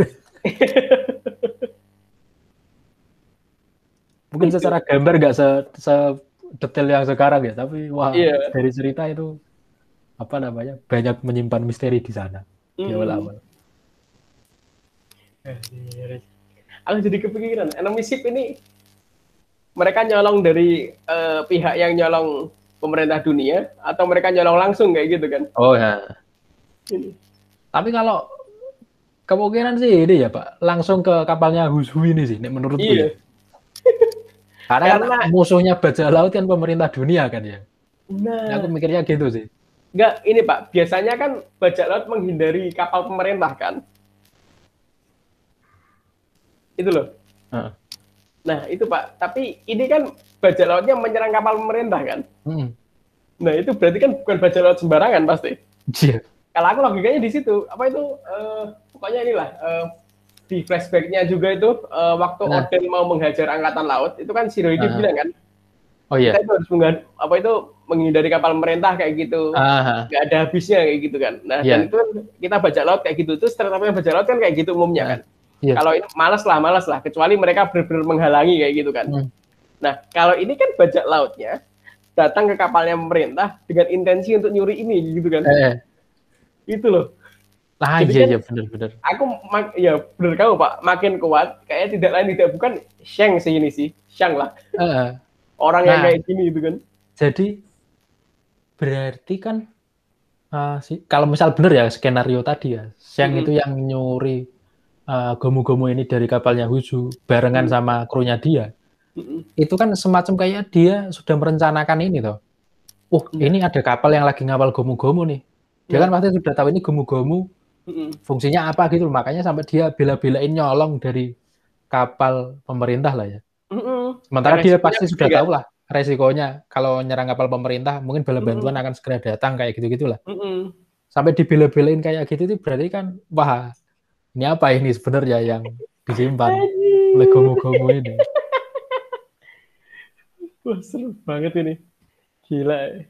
Mungkin secara gambar nggak se, se detail yang sekarang ya, tapi wah Iya. dari cerita itu apa namanya banyak menyimpan misteri di sana di Mm. awal-awal. Aku jadi kepikiran, enemy ship ini mereka nyolong dari eh, pihak yang nyolong pemerintah dunia atau mereka nyolong langsung kayak gitu kan? Oh ya. Ini. Tapi kalau kemungkinan sih ini ya Pak, langsung ke kapalnya Hushu ini sih, menurutku Iya. ya. Karena, kan Karena- musuhnya bajak laut kan pemerintah dunia kan ya. Nah, Aku mikirnya gitu sih. enggak ini Pak, biasanya kan bajak laut menghindari kapal pemerintah kan? Itu loh. Heeh. Nah, itu Pak. Tapi ini kan bajak lautnya menyerang kapal pemerintah kan? Hmm. Nah, itu berarti kan bukan bajak laut sembarangan pasti. Iya. Kalau aku logikanya di situ, apa itu eh, pokoknya inilah eh, di flashbacknya juga itu eh, waktu Nah. Oden mau menghajar angkatan laut, itu kan Shirohige Ah. bilang kan, Oh iya. kita itu harus menghad- apa itu menghindari kapal pemerintah kayak gitu. Nggak ada habisnya kayak gitu kan. Nah, Iya. dan itu kita bajak laut kayak gitu terus ternyata bajak laut kan kayak gitu umumnya Nah, kan. iya. Kalau ini malas lah, malas lah, kecuali mereka benar-benar menghalangi kayak gitu kan. Hmm. Nah, kalau ini kan bajak lautnya datang ke kapalnya pemerintah dengan intensi untuk nyuri ini gitu kan. eh. Itu loh. Ah Jadi iya kan- iya benar-benar. Aku ya benar kamu Pak, makin kuat kayak tidak lain tidak bukan Shang sih ini sih. Shang lah. Eh. Orang yang Nah. kayak gini itu kan. Jadi berarti kan ah, si- kalau misal benar ya skenario tadi ya, Siang Mm-mm. itu yang nyuri ah, gomu-gomu ini dari kapalnya Huzu barengan Mm. sama krunya dia. Mm-mm. Itu kan semacam kayak dia sudah merencanakan ini toh. Uh, Mm. ini ada kapal yang lagi ngawal gomu-gomu nih. Dia kan pasti sudah tahu ini gomu-gomu. Fungsinya apa gitu, makanya sampai dia bela-belain nyolong dari kapal pemerintah lah ya. Sementara dia pasti sudah tahu lah resikonya kalau nyerang kapal pemerintah mungkin bala bantuan akan segera datang kayak gitu gitulah. Mm-mm. Sampai dibela-belain kayak gitu itu berarti kan wah ini apa ini sebenarnya yang disimpan oleh gomu-gomu ini. Wah seru banget ini. Gila.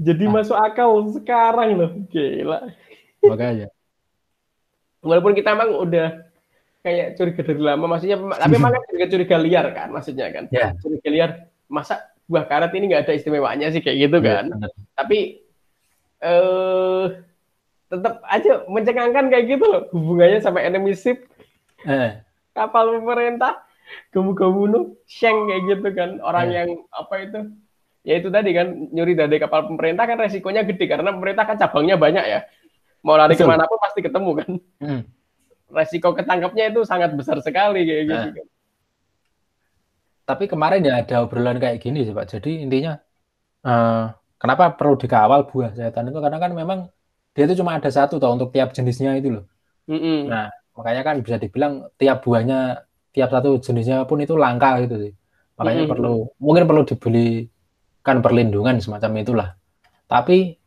Ya. Jadi Ah. masuk akal sekarang loh. Gila. Makanya. Walaupun kita emang udah kayak curiga dari lama, maksudnya tapi emang kan curiga-curiga liar kan maksudnya kan. Ya. Curiga liar, masa buah karet ini nggak ada istimewanya sih kayak gitu kan. Iya, benar. Tapi eh tetap aja mencengangkan kayak gitu loh hubungannya sama enemy ship Eh, kapal pemerintah gemu-gemu Sheng kayak gitu kan orang Iya. yang apa itu ya itu tadi kan nyuri dari kapal pemerintah kan resikonya gede karena pemerintah kan cabangnya banyak ya mau lari Betul. ke mana pun pasti ketemu kan mm. resiko ketangkapnya itu sangat besar sekali kayak gitu Nah. kan Tapi kemarin ya ada obrolan kayak gini sih Pak. Jadi intinya eh, kenapa perlu dikawal buah setan itu karena kan memang dia itu cuma ada satu toh untuk tiap jenisnya itu loh. Mm-mm. Nah, makanya kan bisa dibilang tiap buahnya, tiap satu jenisnya pun itu langka gitu sih. Makanya Mm-mm. perlu, mungkin perlu dibelikan perlindungan semacam itulah. Tapi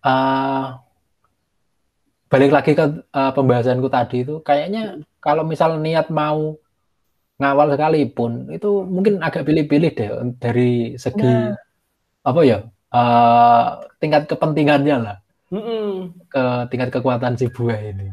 eh, balik lagi ke eh, pembahasanku tadi itu, kayaknya kalau misal niat mau ngawal sekalipun, itu mungkin agak pilih-pilih deh dari segi Nah. apa ya, eh, tingkat kepentingannya lah Mm-mm. ke tingkat kekuatan si buah ini.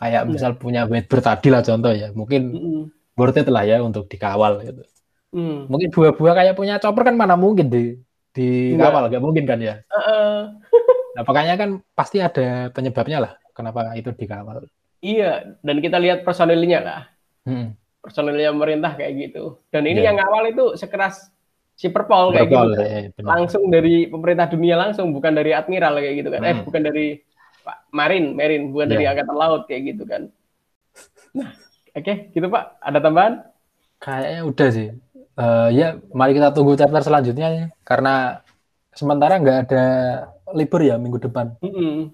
Kayak Iya. misal punya Whitebird tadi lah contoh ya, mungkin Mm-mm. worth it lah ya untuk dikawal gitu. Mm. Mungkin buah-buah kayak punya chopper kan mana mungkin di Iya. dikawal, nggak mungkin kan ya. Heeh. Nah, makanya kan pasti ada penyebabnya lah kenapa itu dikawal. Iya, dan kita lihat personilnya lah. Hmm. Personilnya pemerintah kayak gitu. Dan ini Iya. yang awal itu sekeras si Perpol kayak Berpol, gitu. eh, benar. Langsung dari pemerintah dunia langsung, bukan dari admiral kayak gitu kan. Eh, Hmm. bukan dari Pak Marin, Marin, bukan dari Iya. angkatan laut kayak gitu kan. Nah, oke, gitu Pak. Ada tambahan? Kayaknya udah sih. Eh, ya, mari kita tunggu chapter selanjutnya ya. Karena sementara nggak ada libur ya minggu depan. Mm-mm.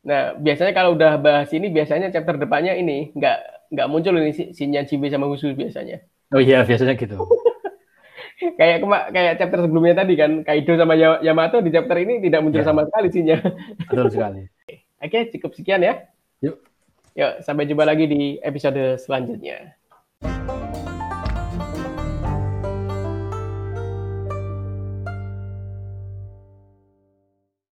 Nah, biasanya kalau udah bahas ini, biasanya chapter depannya ini nggak nggak muncul ini si, si Nyanjibe sama Husu biasanya. Oh iya, biasanya gitu. Kayak kema kayak chapter sebelumnya tadi kan, Kaido sama Ya- Yamato di chapter ini tidak muncul Ya. sama sekali sinya. Betul sekali. Oke, cukup sekian ya. Yuk. Yuk, sampai jumpa lagi di episode selanjutnya.